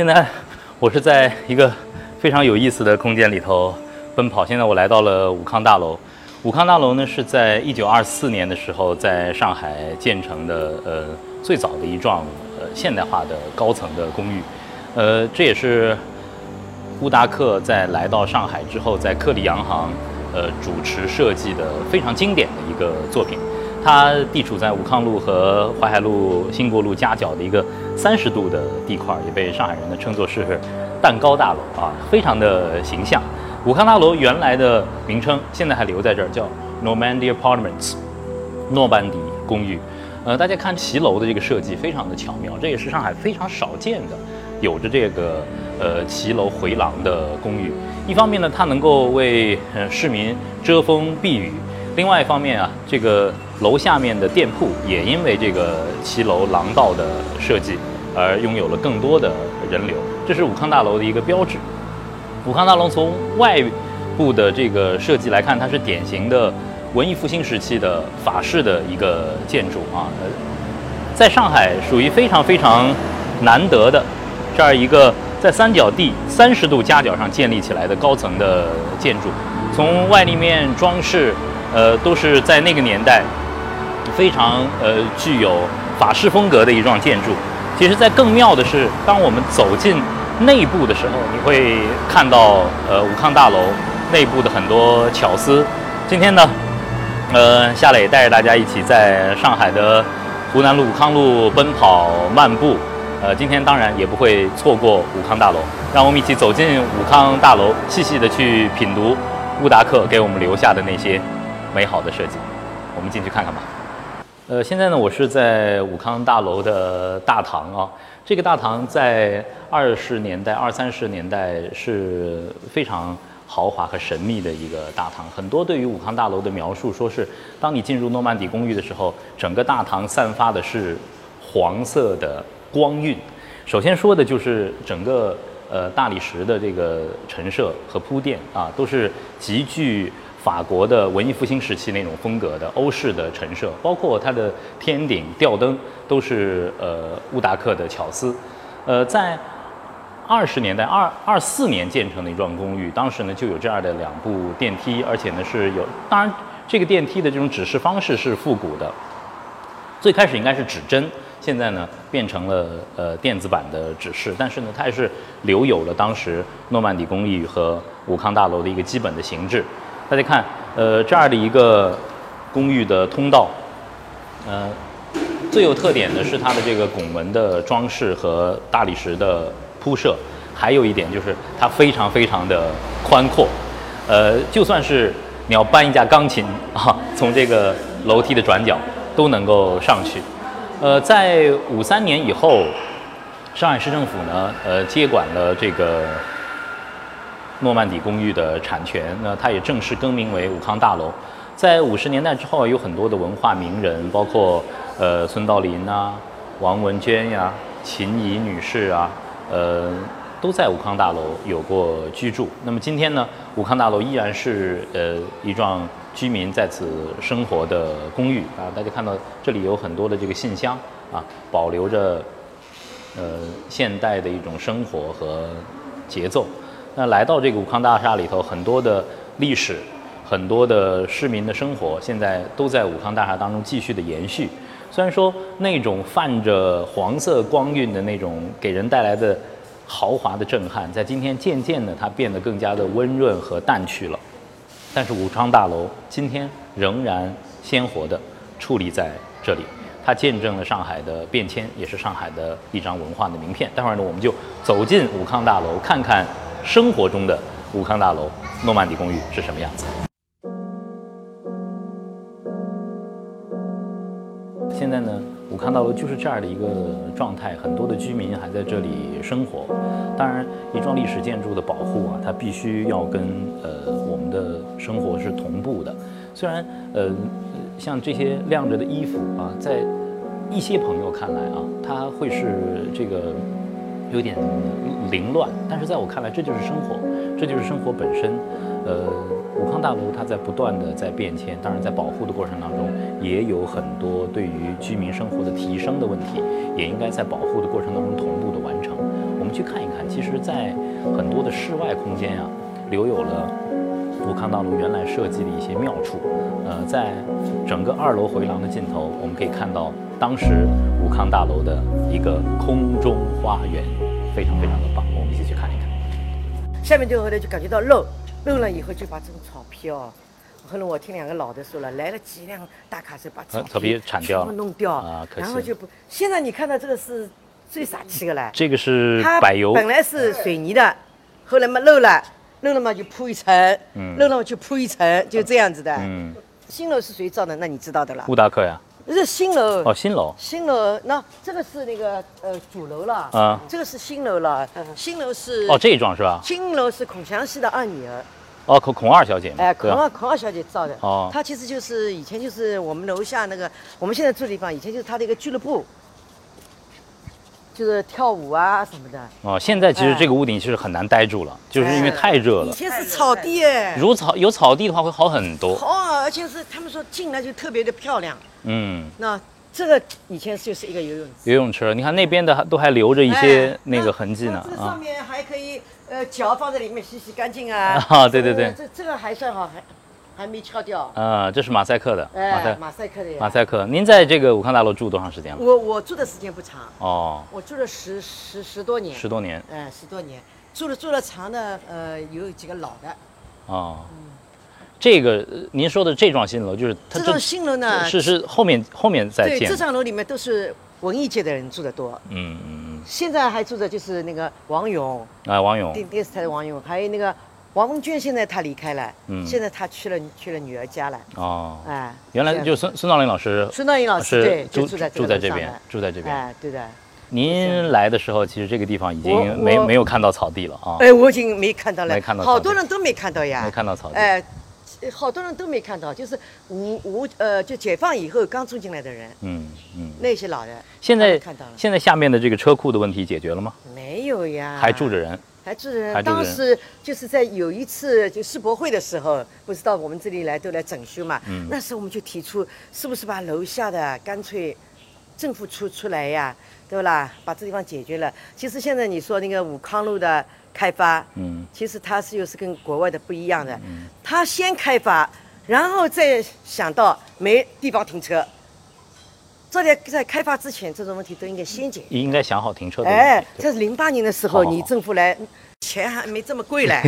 现在我是在一个非常有意思的空间里头奔跑。现在我来到了武康大楼。武康大楼呢是在一九二四年的时候在上海建成的，呃，最早的一幢呃现代化的高层的公寓。呃，这也是乌达克在来到上海之后，在克里洋行呃主持设计的非常经典的一个作品。它地处在武康路和淮海路、兴国路夹角的一个三十度的地块，也被上海人呢称作是“蛋糕大楼”啊，非常的形象。武康大楼原来的名称现在还留在这儿，叫 Normandy Apartments，诺曼底公寓。呃，大家看骑楼的这个设计非常的巧妙，这也是上海非常少见的有着这个呃骑楼回廊的公寓。一方面呢，它能够为呃市民遮风避雨；另外一方面啊，这个楼下面的店铺也因为这个骑楼廊道的设计而拥有了更多的人流，这是武康大楼的一个标志。武康大楼从外部的这个设计来看，它是典型的文艺复兴时期的法式的一个建筑啊，在上海属于非常非常难得的这样一个在三角地三十度夹角上建立起来的高层的建筑，从外立面装饰，呃，都是在那个年代。非常呃具有法式风格的一幢建筑。其实，在更妙的是，当我们走进内部的时候，你会看到呃武康大楼内部的很多巧思。今天呢，呃夏磊带着大家一起在上海的湖南路武康路奔跑漫步。呃，今天当然也不会错过武康大楼，让我们一起走进武康大楼，细细的去品读乌达克给我们留下的那些美好的设计。我们进去看看吧。呃，现在呢，我是在武康大楼的大堂啊。这个大堂在二十年代、二三十年代是非常豪华和神秘的一个大堂。很多对于武康大楼的描述，说是当你进入诺曼底公寓的时候，整个大堂散发的是黄色的光晕。首先说的就是整个呃大理石的这个陈设和铺垫啊，都是极具。法国的文艺复兴时期那种风格的欧式的陈设，包括它的天顶吊灯，都是呃乌达克的巧思。呃，在二十年代二二四年建成的一幢公寓，当时呢就有这样的两部电梯，而且呢是有，当然这个电梯的这种指示方式是复古的，最开始应该是指针，现在呢变成了呃电子版的指示，但是呢它还是留有了当时诺曼底公寓和武康大楼的一个基本的形制。大家看，呃，这儿的一个公寓的通道，呃，最有特点的是它的这个拱门的装饰和大理石的铺设，还有一点就是它非常非常的宽阔，呃，就算是你要搬一架钢琴啊，从这个楼梯的转角都能够上去。呃，在五三年以后，上海市政府呢，呃，接管了这个。诺曼底公寓的产权，那它也正式更名为武康大楼。在五十年代之后，有很多的文化名人，包括呃孙道临啊、王文娟呀、秦怡女士啊，呃，都在武康大楼有过居住。那么今天呢，武康大楼依然是呃一幢居民在此生活的公寓啊。大家看到这里有很多的这个信箱啊，保留着呃现代的一种生活和节奏。那来到这个武康大厦里头，很多的历史，很多的市民的生活，现在都在武康大厦当中继续的延续。虽然说那种泛着黄色光晕的那种给人带来的豪华的震撼，在今天渐渐的它变得更加的温润和淡去了。但是武康大楼今天仍然鲜活的矗立在这里，它见证了上海的变迁，也是上海的一张文化的名片。待会儿呢，我们就走进武康大楼，看看。生活中的武康大楼、诺曼底公寓是什么样子？现在呢，武康大楼就是这样的一个状态，很多的居民还在这里生活。当然，一幢历史建筑的保护啊，它必须要跟呃我们的生活是同步的。虽然呃，像这些晾着的衣服啊，在一些朋友看来啊，它会是这个。有点凌乱，但是在我看来，这就是生活，这就是生活本身。呃，武康大楼它在不断的在变迁，当然在保护的过程当中，也有很多对于居民生活的提升的问题，也应该在保护的过程当中同步的完成。我们去看一看，其实，在很多的室外空间啊，留有了武康大楼原来设计的一些妙处。呃，在整个二楼回廊的尽头，我们可以看到当时武康大楼的一个空中花园，非常非常的棒。我们一起去看一看。下面就后来就感觉到漏，漏了以后就把这种草皮哦。后来我听两个老的说了，来了几辆大卡车把草草皮铲掉全部弄掉然后就不。现在你看到这个是最傻气的了，这个是柏油，本来是水泥的，后来嘛漏了，漏了嘛就铺一层，嗯漏了嘛就铺一层，就这样子的。嗯，新楼是谁造的？那你知道的了。乌达克呀，这是新楼。哦，新楼，新楼，那这个是那个呃主楼了，啊这个是新楼了，新楼是哦，这一幢是吧？新楼是孔祥熙的二女儿，哦，孔孔二小姐，哎，孔？二孔二小姐造的。哦她其实就是以前就是我们楼下那个我们现在住的地方，以前就是她的一个俱乐部，就是跳舞啊什么的。哦，现在其实这个屋顶其实很难待住了，就是因为太热了。以前是草地哎，如草有草地的话会好很多。好啊，而且是他们说进来就特别的漂亮。嗯，那这个以前就是一个游泳池。游泳池，你看那边的都还留着一些那个痕迹呢那这上啊。面还可以呃脚放在里面洗洗干净啊。啊对对对呃这这个还算好，还还没敲掉。啊，这是马赛克的，马哎，赛马赛克的呀。马赛克。您在这个武康大楼住多长时间了？我我住的时间不长，哦，我住了十十十多年。十多年。哎，十多年，住了住了长的，呃，有几个老的。哦，这个呃您说的这幢新楼就是它这幢新楼呢，是是后面后面在对，建这。幢楼里面都是文艺界的人住的多。嗯嗯现在还住着就是那个王勇，嗯。啊，王勇。电电视台的王勇，还有那个王文娟，现在她离开了，嗯现在她去了去了女儿家了。哦，哎，原来就孙孙道林老师孙道林老师对，就住住在住在这边住在这边。哎，对的。您来的时候，其实这个地方已经没我没有看到草地了啊，哎，我已经没看到了，没看到好多人都没看到呀，没看到草地。哎，好多人都没看到，就是无无呃，就解放以后刚住进来的人，嗯嗯。那些老人现在看到了现在下面的这个车库的问题解决了吗？没有呀，还住着人。还住着人。还住着人当时就是在有一次就世博会的时候，不是到我们这里来都来整修嘛，嗯那时候我们就提出，是不是把楼下的干脆政府出出来呀，对不啦？把这地方解决了。其实现在你说那个武康路的开发，嗯其实它是又是跟国外的不一样的，嗯它先开发，然后再想到没地方停车。这里在开发之前，这种问题都应该先解决。应该想好停车的问哎这是零八年的时候，你政府来，钱还没这么贵嘞。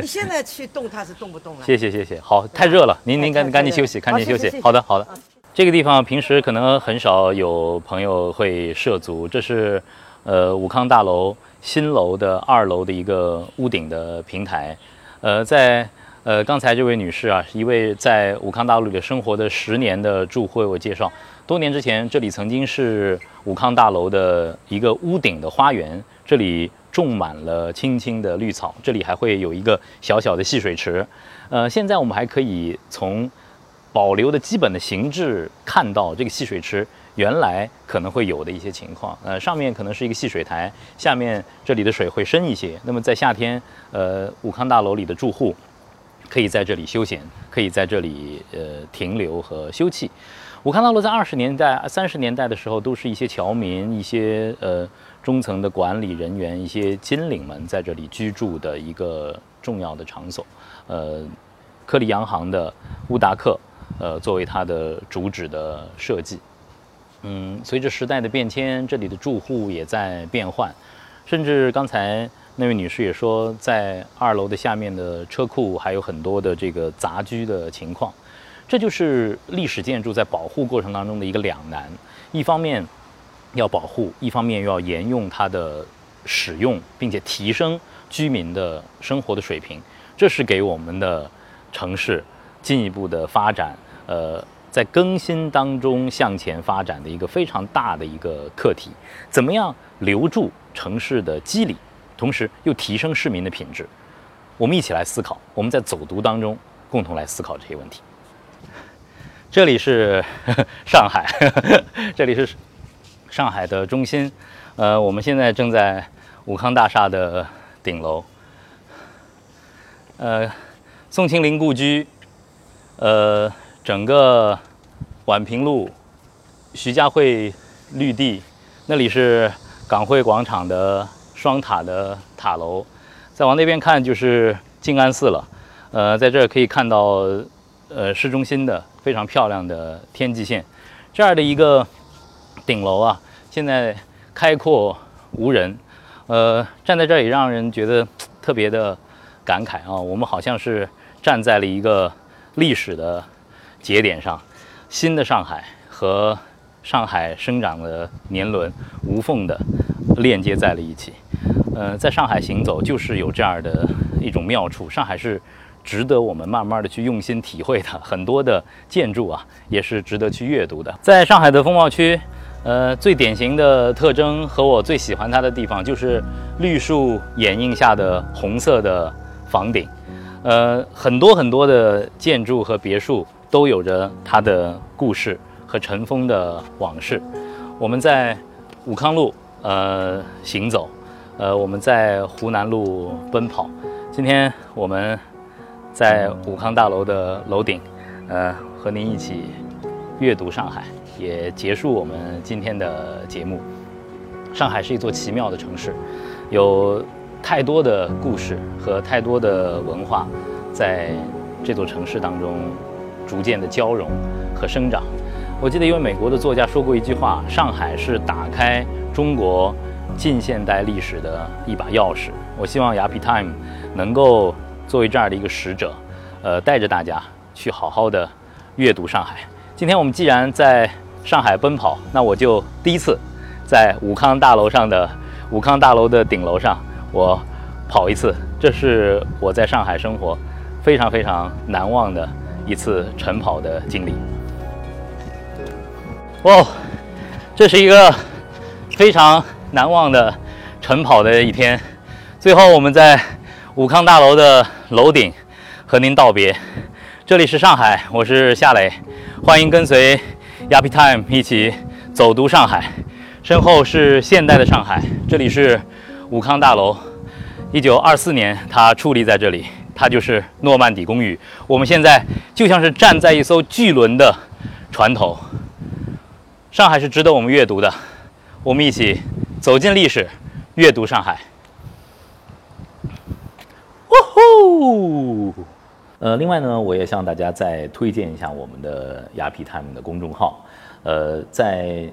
你 现在去动它是动不动了。谢谢谢谢，好，太热了，您您赶赶紧休息，赶紧休息好的好的啊。这个地方平时可能很少有朋友会涉足，这是呃武康大楼新楼的二楼的一个屋顶的平台。呃，在呃刚才这位女士啊，一位在武康大楼里生活的十年的住户为我介绍，多年之前这里曾经是武康大楼的一个屋顶的花园，这里种满了青青的绿草，这里还会有一个小小的戏水池。呃，现在我们还可以从保留的基本的形制看到这个戏水池原来可能会有的一些情况。呃，上面可能是一个戏水台，下面这里的水会深一些。那么在夏天，呃，武康大楼里的住户可以在这里休闲，可以在这里呃停留和休憩。我看到了在二十年代、三十年代的时候，都是一些侨民、一些呃中层的管理人员、一些金领们在这里居住的一个重要的场所。呃，克里洋行的乌达克，呃，作为它的主旨的设计。嗯，随着时代的变迁，这里的住户也在变换，甚至刚才那位女士也说，在二楼的下面的车库还有很多的这个杂居的情况。这就是历史建筑在保护过程当中的一个两难，一方面要保护，一方面又要沿用它的使用，并且提升居民的生活的水平，这是给我们的城市进一步的发展，呃，在更新当中向前发展的一个非常大的一个课题。怎么样留住城市的肌理，同时又提升市民的品质？我们一起来思考，我们在走读当中共同来思考这些问题。这里是 上海，这里是上海的中心。呃，我们现在正在武康大厦的顶楼。呃，宋庆龄故居，呃，整个宛平路、徐家汇绿地，那里是港汇广场的双塔的塔楼，再往那边看就是静安寺了。呃，在这儿可以看到，呃，市中心的非常漂亮的天际线。这样的一个顶楼啊，现在开阔无人，呃，站在这儿也让人觉得特别的感慨啊。我们好像是站在了一个历史的节点上，新的上海和上海生长的年轮无缝的链接在了一起。呃，在上海行走就是有这样的一种妙处，上海是。值得我们慢慢的去用心体会的很多的建筑啊，也是值得去阅读的。在上海的风貌区，呃，最典型的特征和我最喜欢它的地方，就是绿树掩映下的红色的房顶。呃，很多很多的建筑和别墅都有着它的故事和尘封的往事。我们在武康路呃行走，呃，我们在湖南路奔跑。今天我们。在武康大楼的楼顶，呃，和您一起阅读上海，也结束我们今天的节目。上海是一座奇妙的城市，有太多的故事和太多的文化，在这座城市当中逐渐的交融和生长。我记得一位美国的作家说过一句话：“上海是打开中国近现代历史的一把钥匙。”我希望雅痞 Time 能够。作为这样的一个使者，呃，带着大家去好好的阅读上海。今天我们既然在上海奔跑，那我就第一次在武康大楼上的武康大楼的顶楼上，我跑一次。这是我在上海生活非常非常难忘的一次晨跑的经历。哦，这是一个非常难忘的晨跑的一天。最后我们在武康大楼的。楼顶和您道别，这里是上海，我是夏磊，欢迎跟随 Yappy Time 一起走读上海。身后是现代的上海，这里是武康大楼。一九二四年，它矗立在这里，它就是诺曼底公寓。我们现在就像是站在一艘巨轮的船头。上海是值得我们阅读的，我们一起走进历史，阅读上海。哦，呃，另外呢，我也向大家再推荐一下我们的雅痞 time 的公众号。呃，在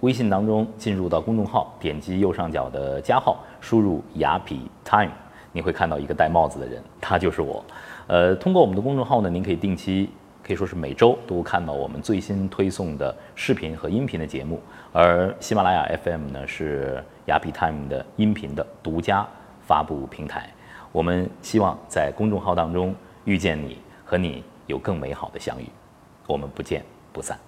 微信当中进入到公众号，点击右上角的加号，输入雅痞 time，你会看到一个戴帽子的人，他就是我。呃，通过我们的公众号呢，您可以定期，可以说是每周都看到我们最新推送的视频和音频的节目。而喜马拉雅 FM 呢，是雅痞 time 的音频的独家发布平台。我们希望在公众号当中遇见你，和你有更美好的相遇。我们不见不散。